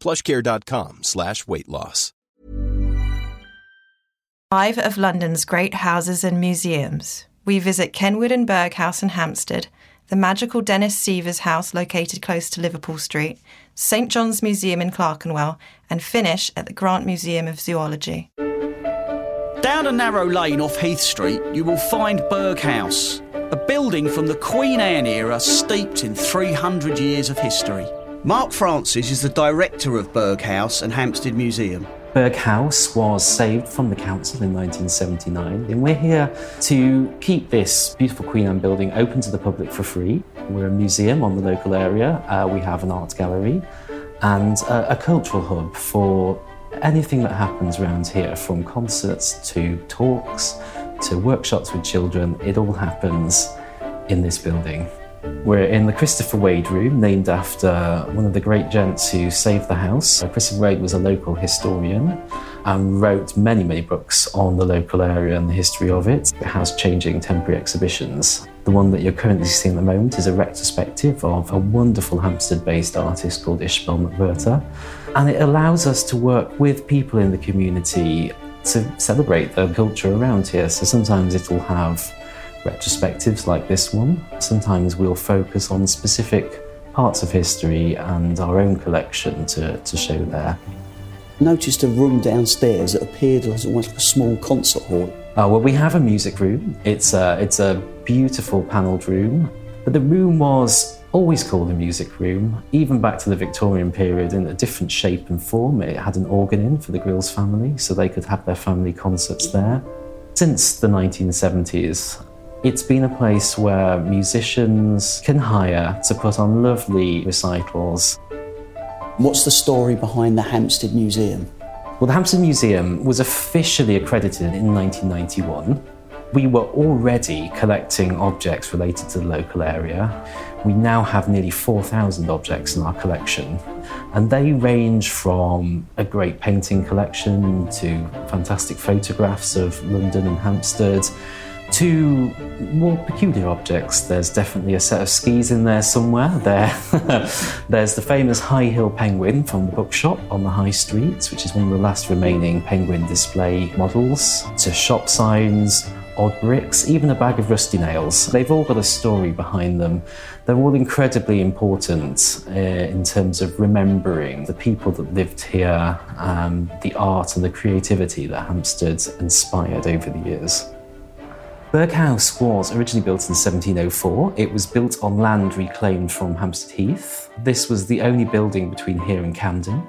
plushcare.com slash weight loss. Five of London's great houses and museums. We visit Kenwood and Burgh House in Hampstead, the magical Dennis Severs house located close to Liverpool Street, St John's Museum in Clerkenwell, and finish at the Grant Museum of Zoology. Down a narrow lane off Heath Street, you will find Burgh House, a building from the Queen Anne era steeped in 300 years of history. Mark Francis is the director of Burgh House and Hampstead Museum. Burgh House was saved from the council in 1979, and we're here to keep this beautiful Queen Anne building open to the public for free. We're a museum on the local area, uh, we have an art gallery, and uh, a cultural hub for anything that happens around here, from concerts to talks to workshops with children. It all happens in this building. We're in the Christopher Wade room, named after one of the great gents who saved the house. Uh, Christopher Wade was a local historian and wrote many, many books on the local area and the history of it. It has changing temporary exhibitions. The one that you're currently seeing at the moment is a retrospective of a wonderful Hampstead based artist called Ishbel McVerta. And it allows us to work with people in the community to celebrate the culture around here. So sometimes it'll have retrospectives like this one. Sometimes we'll focus on specific parts of history and our own collection to, to show there. Noticed a room downstairs that appeared as almost like a small concert hall. Uh, well, we have a music room. It's a, it's a beautiful panelled room, but the room was always called a music room, even back to the Victorian period in a different shape and form. It had an organ in for the Grills family, so they could have their family concerts there. Since the 1970s, it's been a place where musicians can hire to put on lovely recitals. What's the story behind the Hampstead Museum? Well, the Hampstead Museum was officially accredited in 1991. We were already collecting objects related to the local area. We now have nearly 4,000 objects in our collection, and they range from a great painting collection to fantastic photographs of London and Hampstead to more peculiar objects. There's definitely a set of skis in there somewhere. There, there's the famous high hill penguin from the bookshop on the high street, which is one of the last remaining penguin display models, to shop signs, odd bricks, even a bag of rusty nails. They've all got a story behind them. They're all incredibly important uh, in terms of remembering the people that lived here, um, the art and the creativity that Hampstead inspired over the years. Burgh House was originally built in 1704. It was built on land reclaimed from Hampstead Heath. This was the only building between here and Camden.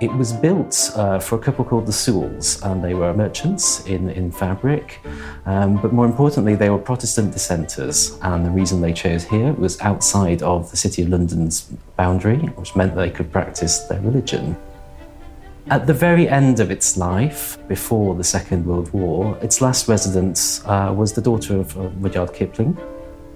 It was built uh, for a couple called the Sewells, and they were merchants in, in fabric. Um, but more importantly, they were Protestant dissenters, and the reason they chose here was outside of the City of London's boundary, which meant they could practice their religion. At the very end of its life, before the Second World War, its last residence uh, was the daughter of uh, Rudyard Kipling.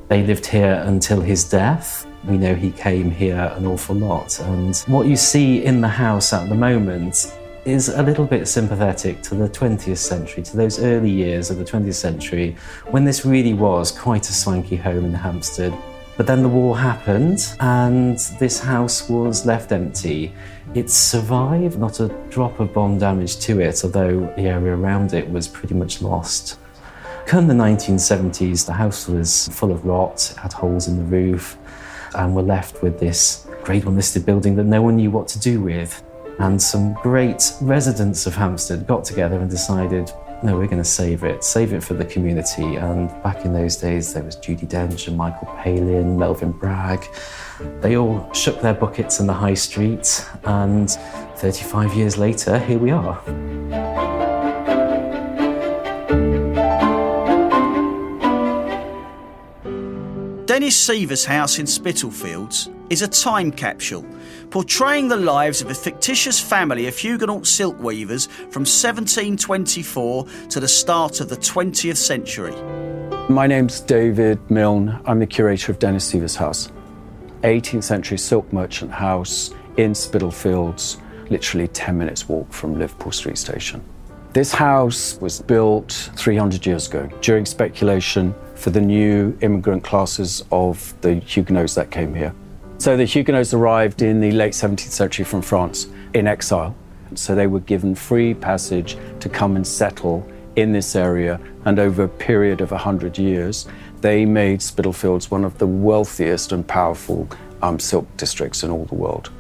They lived here until his death. We know he came here an awful lot. And what you see in the house at the moment is a little bit sympathetic to the 20th century, to those early years of the 20th century, when this really was quite a swanky home in Hampstead. But then the war happened and this house was left empty. It survived, not a drop of bomb damage to it, although the area around it was pretty much lost. Come the 1970s, the house was full of rot, had holes in the roof, and we're left with this Grade 1 listed building that no one knew what to do with. And some great residents of Hampstead got together and decided, no, we're going to save it, save it for the community. And back in those days, there was Judi Dench and Michael Palin, Melvyn Bragg. They all shook their buckets in the high street, and 35 years later, here we are. Dennis Severs' house in Spitalfields is a time capsule portraying the lives of a fictitious family of Huguenot silk weavers from 1724 to the start of the 20th century. My name's David Milne. I'm the curator of Dennis Severs' house. 18th century silk merchant house in Spitalfields, literally 10 minutes walk from Liverpool Street Station. This house was built 300 years ago during speculation for the new immigrant classes of the Huguenots that came here. So the Huguenots arrived in the late 17th century from France in exile. So they were given free passage to come and settle in this area. And over a period of 100 years, they made Spitalfields one of the wealthiest and powerful um, silk districts in all the world.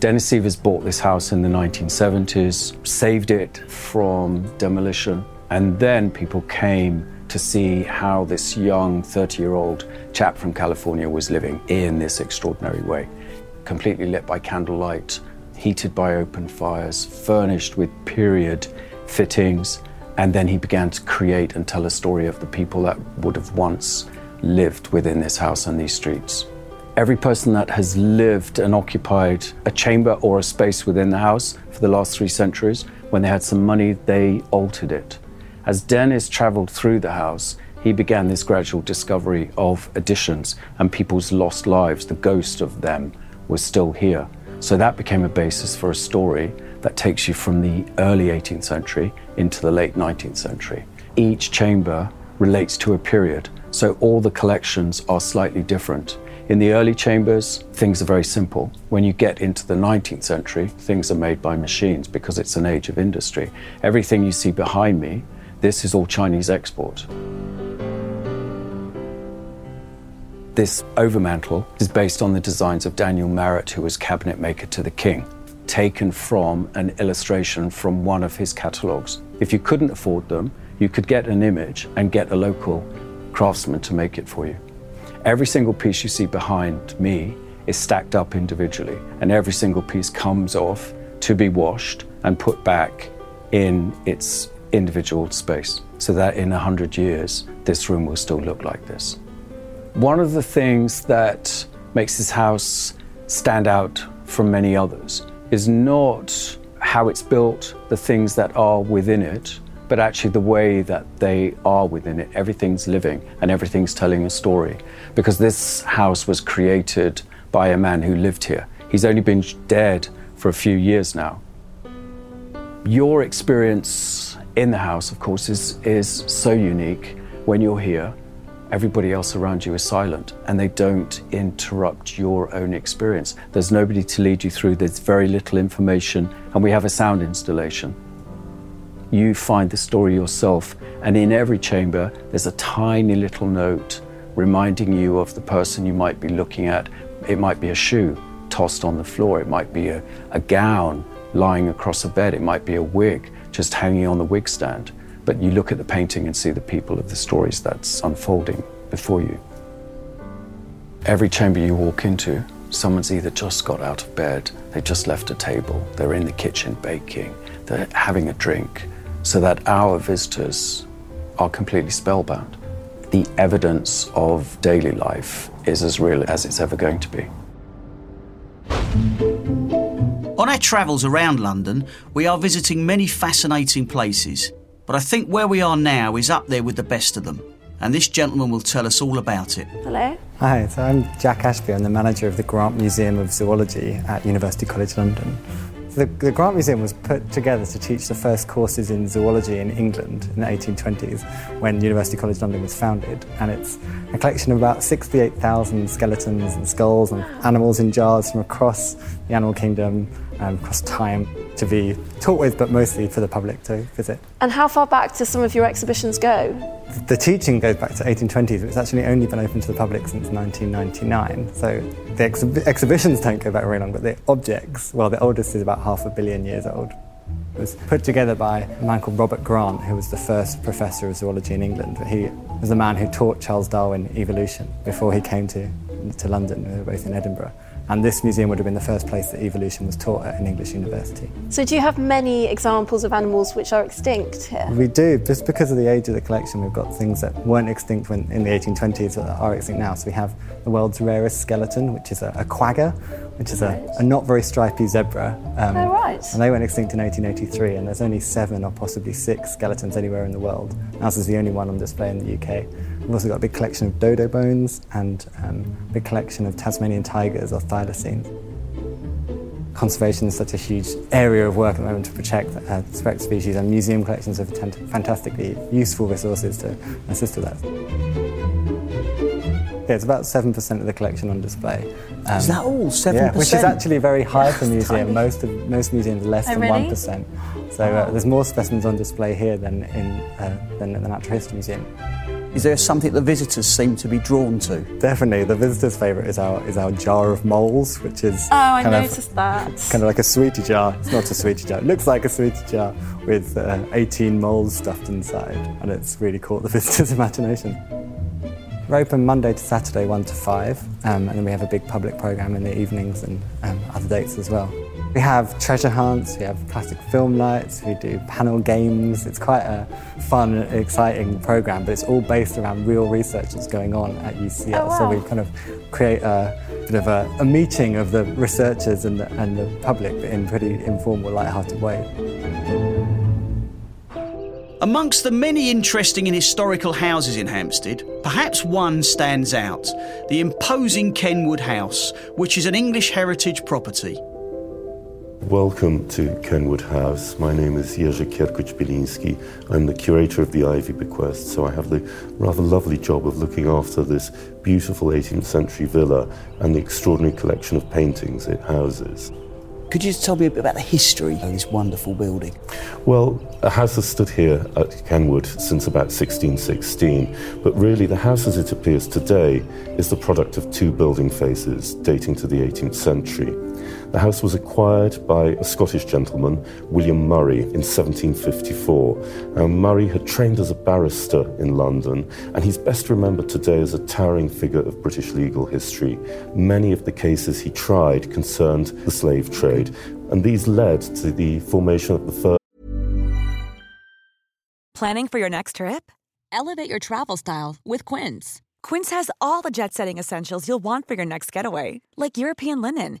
Dennis Severs bought this house in the 1970s, saved it from demolition, and then people came to see how this young 30 year old chap from California was living in this extraordinary way. Completely lit by candlelight, heated by open fires, furnished with period fittings, and then he began to create and tell a story of the people that would have once lived within this house and these streets. Every person that has lived and occupied a chamber or a space within the house for the last three centuries, when they had some money, they altered it. As Dennis traveled through the house, he began this gradual discovery of additions and people's lost lives. The ghost of them was still here. So that became a basis for a story that takes you from the early 18th century into the late 19th century. Each chamber relates to a period, so all the collections are slightly different. In the early chambers, things are very simple. When you get into the 19th century, things are made by machines because it's an age of industry. Everything you see behind me this is all Chinese export. This overmantle is based on the designs of Daniel Marot, who was cabinet maker to the king, taken from an illustration from one of his catalogues. If you couldn't afford them, you could get an image and get a local craftsman to make it for you. Every single piece you see behind me is stacked up individually, and every single piece comes off to be washed and put back in its individual space so that in 100 years, this room will still look like this. One of the things that makes this house stand out from many others is not how it's built, the things that are within it, but actually the way that they are within it. Everything's living and everything's telling a story. Because this house was created by a man who lived here. He's only been dead for a few years now. Your experience in the house, of course, is, is so unique. When you're here, everybody else around you is silent and they don't interrupt your own experience. There's nobody to lead you through, there's very little information, and we have a sound installation. You find the story yourself, and in every chamber, there's a tiny little note reminding you of the person you might be looking at. It might be a shoe tossed on the floor, it might be a, a gown lying across a bed, it might be a wig just hanging on the wig stand. But you look at the painting and see the people of the stories that's unfolding before you. Every chamber you walk into, someone's either just got out of bed, they just left a table, they're in the kitchen baking, they're having a drink, so that our visitors are completely spellbound. The evidence of daily life is as real as it's ever going to be. On our travels around London, we are visiting many fascinating places, but I think where we are now is up there with the best of them. And this gentleman will tell us all about it. Hello. Hi, so I'm Jack Ashby. I'm the manager of the Grant Museum of Zoology at University College London. The, the, Grant Museum was put together to teach the first courses in zoology in England in the 1820s when University College London was founded. And it's a collection of about 68,000 skeletons and skulls and animals in jars from across the animal kingdom um, across time. To be taught with, but mostly for the public to visit. And how far back do some of your exhibitions go? The teaching goes back to 1820s, but it's actually only been open to the public since 1999. So the exhibitions don't go back very long, but the objects, well, the oldest is about half a billion years old. It was put together by a man called Robert Grant, who was the first professor of zoology in England. He was the man who taught Charles Darwin evolution before he came to, to London. We were both in Edinburgh. And this museum would have been the first place that evolution was taught at an English university. So, do you have many examples of animals which are extinct here? We do, just because of the age of the collection. We've got things that weren't extinct when, in the 1820s that are extinct now. So, we have the world's rarest skeleton, which is a, a quagga, which is a, a, not very stripy zebra. Um, oh, right. And they went extinct in 1883, and there's only seven or possibly six skeletons anywhere in the world. Ours is the only one on display in the UK. We've also got a big collection of dodo bones and um, a big collection of Tasmanian tigers or thylacines. Conservation is such a huge area of work at the moment to protect uh, spec species, and museum collections are fantastically useful resources to assist with that. Yeah, it's about 7% of the collection on display. Um, is that all? 7%? Yeah, which is actually very high for a museum. Most, of, most museums are less oh, than really? 1%. So uh, there's more specimens on display here than in, uh, than in the Natural History Museum. Is there something the visitors seem to be drawn to? Definitely, the visitors' favourite is our is our jar of moles, which is oh, I kind noticed of, that. Kind of like a sweetie jar. It's not a sweetie jar. It looks like a sweetie jar with uh, 18 moles stuffed inside, and it's really caught the visitors' imagination. We're open Monday to Saturday, 1 to 5, um, and then we have a big public programme in the evenings and um, other dates as well. We have treasure hunts, we have classic film nights, we do panel games. It's quite a fun, exciting programme, but it's all based around real research that's going on at UCL. Oh, wow. So we kind of create a bit of a, a meeting of the researchers and the, and the public in a pretty informal, light-hearted way. Amongst the many interesting and historical houses in Hampstead, perhaps one stands out the imposing Kenwood House, which is an English heritage property. Welcome to Kenwood House. My name is Jerzy Kierkuć-Bieliński. I'm the curator of the Iveagh Bequest, so I have the rather lovely job of looking after this beautiful 18th century villa and the extraordinary collection of paintings it houses. Could you just tell me a bit about the history of this wonderful building? Well, a house has stood here at Kenwood since about 1616, but really the house as it appears today is the product of two building phases dating to the 18th century. The house was acquired by a Scottish gentleman, William Murray, in 1754. Now, Murray had trained as a barrister in London, and he's best remembered today as a towering figure of British legal history. Many of the cases he tried concerned the slave trade, and these led to the formation of the first. Planning for your next trip? Elevate your travel style with Quince. Quince has all the jet setting essentials you'll want for your next getaway, like European linen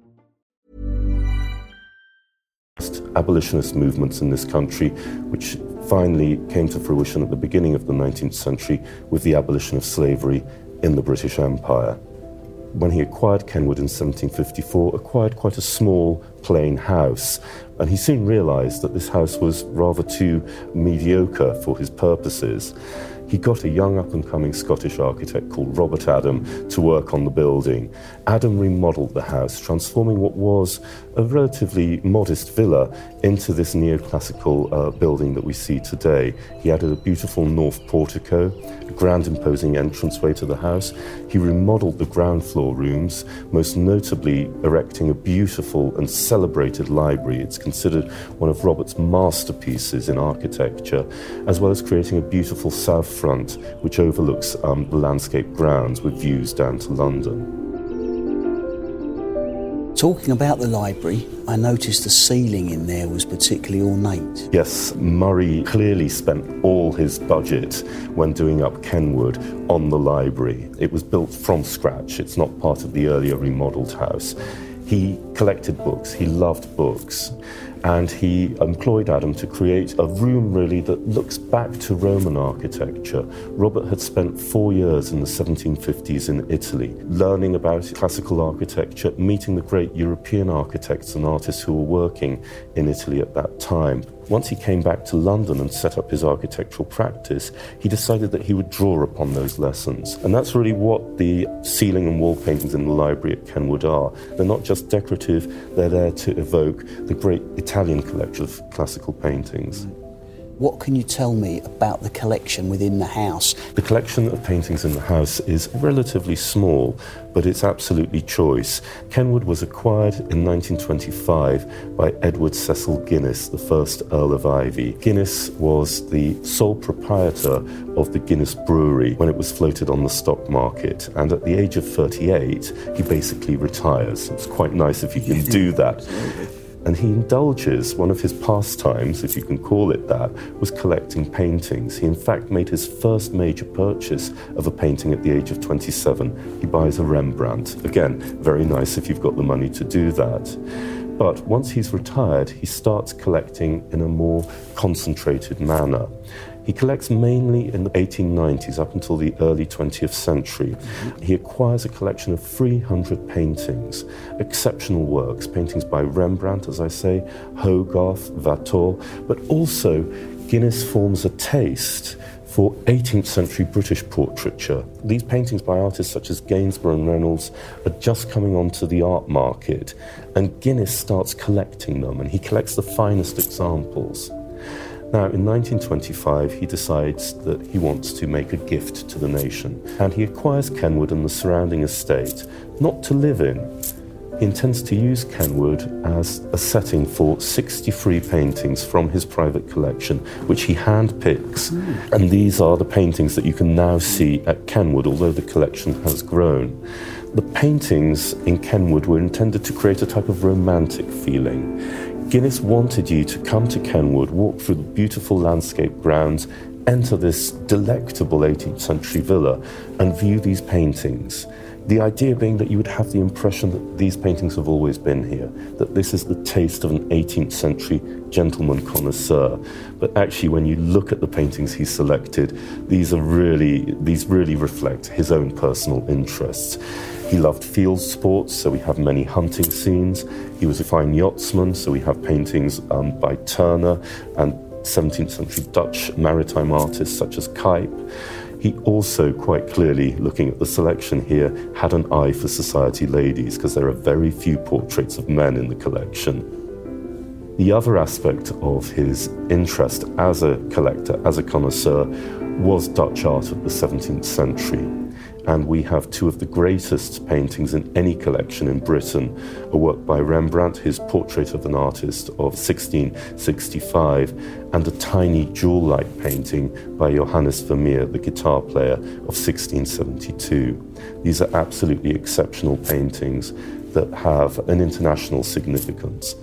Abolitionist movements in this country, which finally came to fruition at the beginning of the 19th century with the abolition of slavery in the British Empire. When he acquired Kenwood in 1754, acquired quite a small, plain house, and he soon realized that this house was rather too mediocre for his purposes he got a young up and coming Scottish architect called Robert Adam to work on the building. Adam remodeled the house, transforming what was a relatively modest villa into this neoclassical uh, building that we see today. He added a beautiful north portico, a grand imposing entranceway to the house. He remodeled the ground floor rooms, most notably erecting a beautiful and celebrated library. It's considered one of Robert's masterpieces in architecture, as well as creating a beautiful south front, which overlooks um, the landscape grounds with views down to London. Talking about the library, I noticed the ceiling in there was particularly ornate. Yes, Murray clearly spent all his budget when doing up Kenwood on the library. It was built from scratch, it's not part of the earlier remodelled house. He collected books, he loved books and he employed Adam to create a room really that looks back to Roman architecture. Robert had spent four years in the 1750s in Italy, learning about classical architecture, meeting the great European architects and artists who were working in Italy at that time. Once he came back to London and set up his architectural practice, he decided that he would draw upon those lessons. And that's really what the ceiling and wall paintings in the library at Kenwood are. They're not just decorative, they're there to evoke the great Italian collection of classical paintings. What can you tell me about the collection within the house? The collection of paintings in the house is relatively small, but it's absolutely choice. Kenwood was acquired in 1925 by Edward Cecil Guinness, the first Earl of Iveagh. Guinness was the sole proprietor of the Guinness Brewery when it was floated on the stock market, and at the age of 38, he basically retires. It's quite nice if you can do that. And he indulges, one of his pastimes, if you can call it that, was collecting paintings. He, in fact, made his first major purchase of a painting at the age of 27. He buys a Rembrandt. Again, very nice if you've got the money to do that. But once he's retired, he starts collecting in a more concentrated manner. He collects mainly in the 1890s up until the early 20th century. Mm-hmm. He acquires a collection of 300 paintings, exceptional works, paintings by Rembrandt, as I say, Hogarth, Watteau, but also Guinness forms a taste for 18th century British portraiture. These paintings by artists such as Gainsborough and Reynolds are just coming onto the art market, and Guinness starts collecting them, and he collects the finest examples. Now, in 1925, he decides that he wants to make a gift to the nation, and he acquires Kenwood and the surrounding estate, not to live in. He intends to use Kenwood as a setting for 63 paintings from his private collection, which he handpicks. Mm. And these are the paintings that you can now see at Kenwood, although the collection has grown. The paintings in Kenwood were intended to create a type of romantic feeling. Guinness wanted you to come to Kenwood, walk through the beautiful landscape grounds, enter this delectable 18th century villa, and view these paintings. The idea being that you would have the impression that these paintings have always been here, that this is the taste of an 18th century gentleman connoisseur. But actually, when you look at the paintings he selected, these are really, these really reflect his own personal interests. He loved field sports, so we have many hunting scenes. He was a fine yachtsman, so we have paintings um, by Turner and 17th century Dutch maritime artists such as Cuyp. He also, quite clearly, looking at the selection here, had an eye for society ladies because there are very few portraits of men in the collection. The other aspect of his interest as a collector, as a connoisseur, was Dutch art of the 17th century and we have two of the greatest paintings in any collection in Britain a work by Rembrandt, his Portrait of an Artist of 1665, and a tiny jewel like painting by Johannes Vermeer, the guitar player, of 1672. These are absolutely exceptional paintings that have an international significance.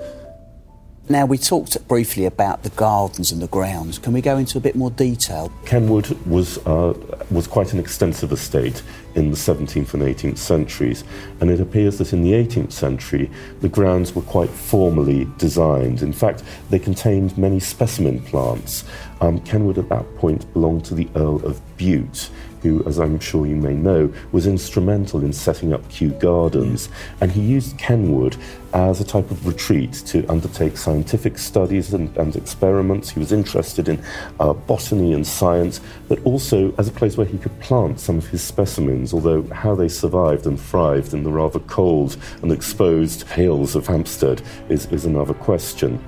Now, we talked briefly about the gardens and the grounds. Can we go into a bit more detail? Kenwood was, uh, was quite an extensive estate in the 17th and 18th centuries, and it appears that in the 18th century the grounds were quite formally designed. In fact, they contained many specimen plants. Um, Kenwood at that point belonged to the Earl of Bute, who, as I'm sure you may know, was instrumental in setting up Kew Gardens, and he used Kenwood as a type of retreat to undertake scientific studies and, and experiments. He was interested in uh, botany and science, but also as a place where he could plant some of his specimens, although how they survived and thrived in the rather cold and exposed hills of Hampstead is, is another question.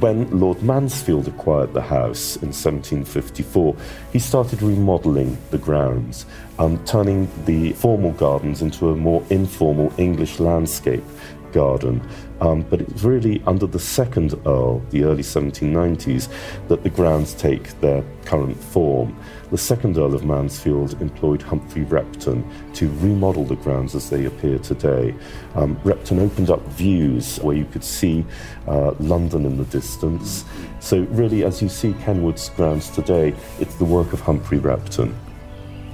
When Lord Mansfield acquired the house in 1754, he started remodelling the grounds, um, turning the formal gardens into a more informal English landscape garden. Um, but it's really under the second Earl, the early 1790s, that the grounds take their current form. The second Earl of Mansfield employed Humphrey Repton to remodel the grounds as they appear today. Um, Repton opened up views where you could see uh, London in the distance. So, really, as you see Kenwood's grounds today, it's the work of Humphrey Repton.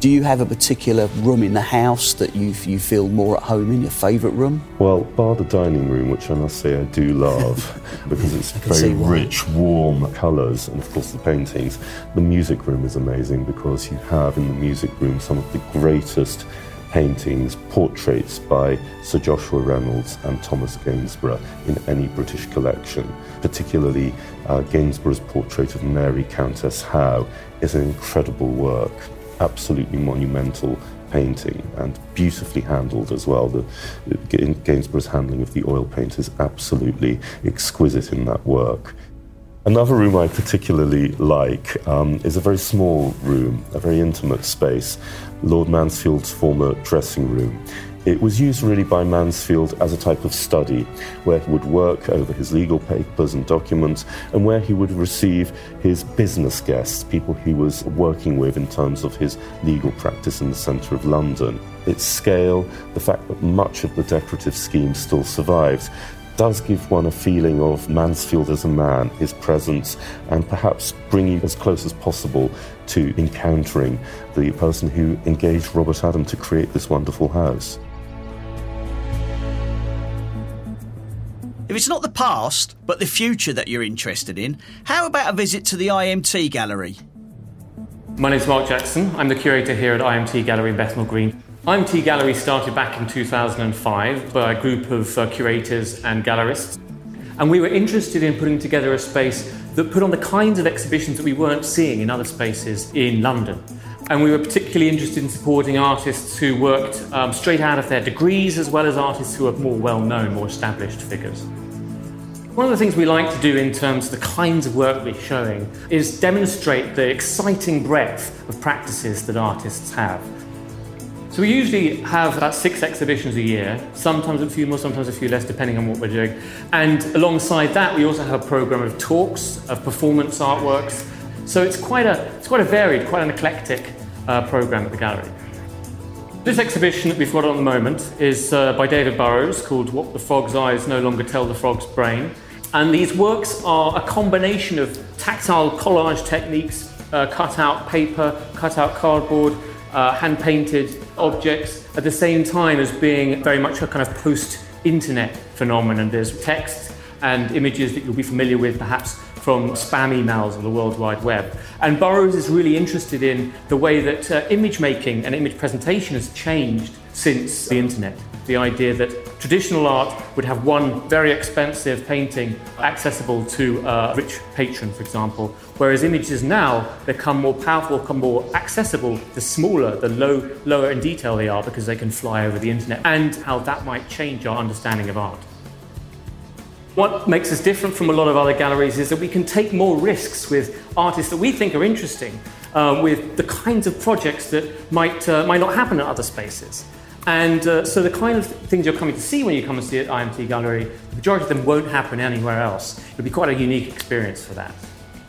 Do you have a particular room in the house that you, you feel more at home in, your favourite room? Well, bar the dining room, which I must say I do love because it's very rich, warm colours, and of course the paintings. The music room is amazing because you have in the music room some of the greatest paintings, portraits by Sir Joshua Reynolds and Thomas Gainsborough in any British collection. Particularly uh, Gainsborough's portrait of Mary Countess Howe is an incredible work absolutely monumental painting and beautifully handled as well. The, Gainsborough's handling of the oil paint is absolutely exquisite in that work. Another room I particularly like um, is a very small room, a very intimate space, Lord Mansfield's former dressing room. It was used really by Mansfield as a type of study, where he would work over his legal papers and documents, and where he would receive his business guests, people he was working with in terms of his legal practice in the centre of London. Its scale, the fact that much of the decorative scheme still survives, does give one a feeling of Mansfield as a man, his presence, and perhaps bring you as close as possible to encountering the person who engaged Robert Adam to create this wonderful house. If it's not the past, but the future that you're interested in, how about a visit to the IMT Gallery? My name is Mark Jackson. I'm the curator here at IMT Gallery in Bethnal Green. IMT Gallery started back in 2005 by a group of uh, curators and gallerists. And we were interested in putting together a space that put on the kinds of exhibitions that we weren't seeing in other spaces in London. And we were particularly interested in supporting artists who worked um, straight out of their degrees, as well as artists who are more well known, more established figures. One of the things we like to do in terms of the kinds of work we're showing is demonstrate the exciting breadth of practices that artists have. So we usually have about six exhibitions a year, sometimes a few more, sometimes a few less, depending on what we're doing. And alongside that, we also have a program of talks, of performance artworks, so it's quite a, it's quite a varied, quite an eclectic uh, program at the gallery. This exhibition that we've got on the moment is uh, by David Burrows called What the Frog's Eyes No Longer Tell the Frog's Brain. And these works are a combination of tactile collage techniques, uh, cut out paper, cut out cardboard, uh, hand painted objects, at the same time as being very much a kind of post internet phenomenon. There's text and images that you'll be familiar with perhaps from spam emails on the World Wide Web. And Burrows is really interested in the way that uh, image making and image presentation has changed since the internet. The idea that traditional art would have one very expensive painting accessible to a rich patron, for example, whereas images now become more powerful, become more accessible the smaller, the low, lower in detail they are because they can fly over the internet, and how that might change our understanding of art. What makes us different from a lot of other galleries is that we can take more risks with artists that we think are interesting, uh, with the kinds of projects that might, uh, might not happen at other spaces. And uh, so the kind of things you're coming to see when you come and see at IMT Gallery, the majority of them won't happen anywhere else. It'll be quite a unique experience for that.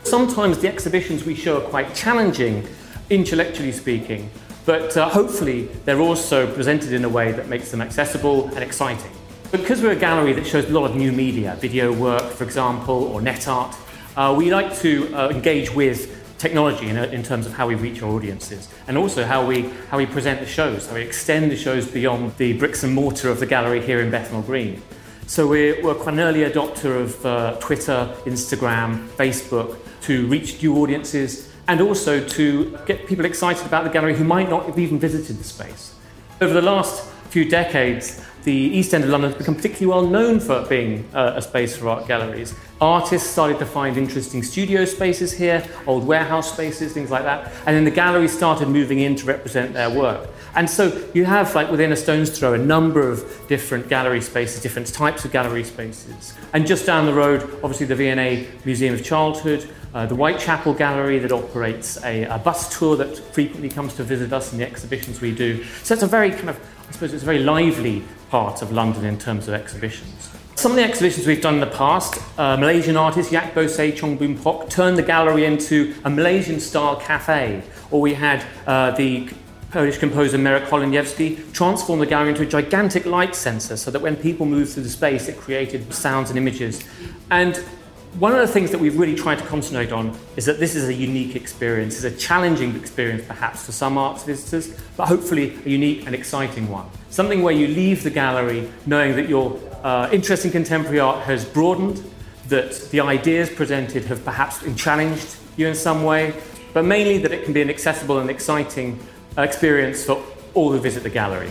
Sometimes the exhibitions we show are quite challenging, intellectually speaking, but uh, hopefully they're also presented in a way that makes them accessible and exciting. Because we're a gallery that shows a lot of new media, video work, for example, or net art, uh, we like to uh, engage with technology in, in, terms of how we reach our audiences and also how we, how we present the shows, how we extend the shows beyond the bricks and mortar of the gallery here in Bethnal Green. So we're, we're quite an early adopter of uh, Twitter, Instagram, Facebook to reach new audiences and also to get people excited about the gallery who might not have even visited the space. Over the last few decades, the East End of London has become particularly well known for being uh, a space for art galleries. Artists started to find interesting studio spaces here, old warehouse spaces, things like that, and then the galleries started moving in to represent their work. And so you have, like within a stone's throw, a number of different gallery spaces, different types of gallery spaces. And just down the road, obviously, the V&A Museum of Childhood, uh, the Whitechapel Gallery that operates a, a bus tour that frequently comes to visit us in the exhibitions we do. So it's a very kind of, I suppose, it's a very lively part of London in terms of exhibitions. Some of the exhibitions we've done in the past, uh, Malaysian artist Yak Bose Chong Boon Pok turned the gallery into a Malaysian style cafe, or we had uh, the Polish composer Marek Chołoniewski transformed the gallery into a gigantic light sensor so that when people moved through the space, it created sounds and images. And one of the things that we've really tried to concentrate on is that this is a unique experience. It's a challenging experience, perhaps, for some arts visitors, but hopefully a unique and exciting one. Something where you leave the gallery knowing that your uh, interest in contemporary art has broadened, that the ideas presented have perhaps challenged you in some way, but mainly that it can be an accessible and exciting uh, experience for all who visit the gallery.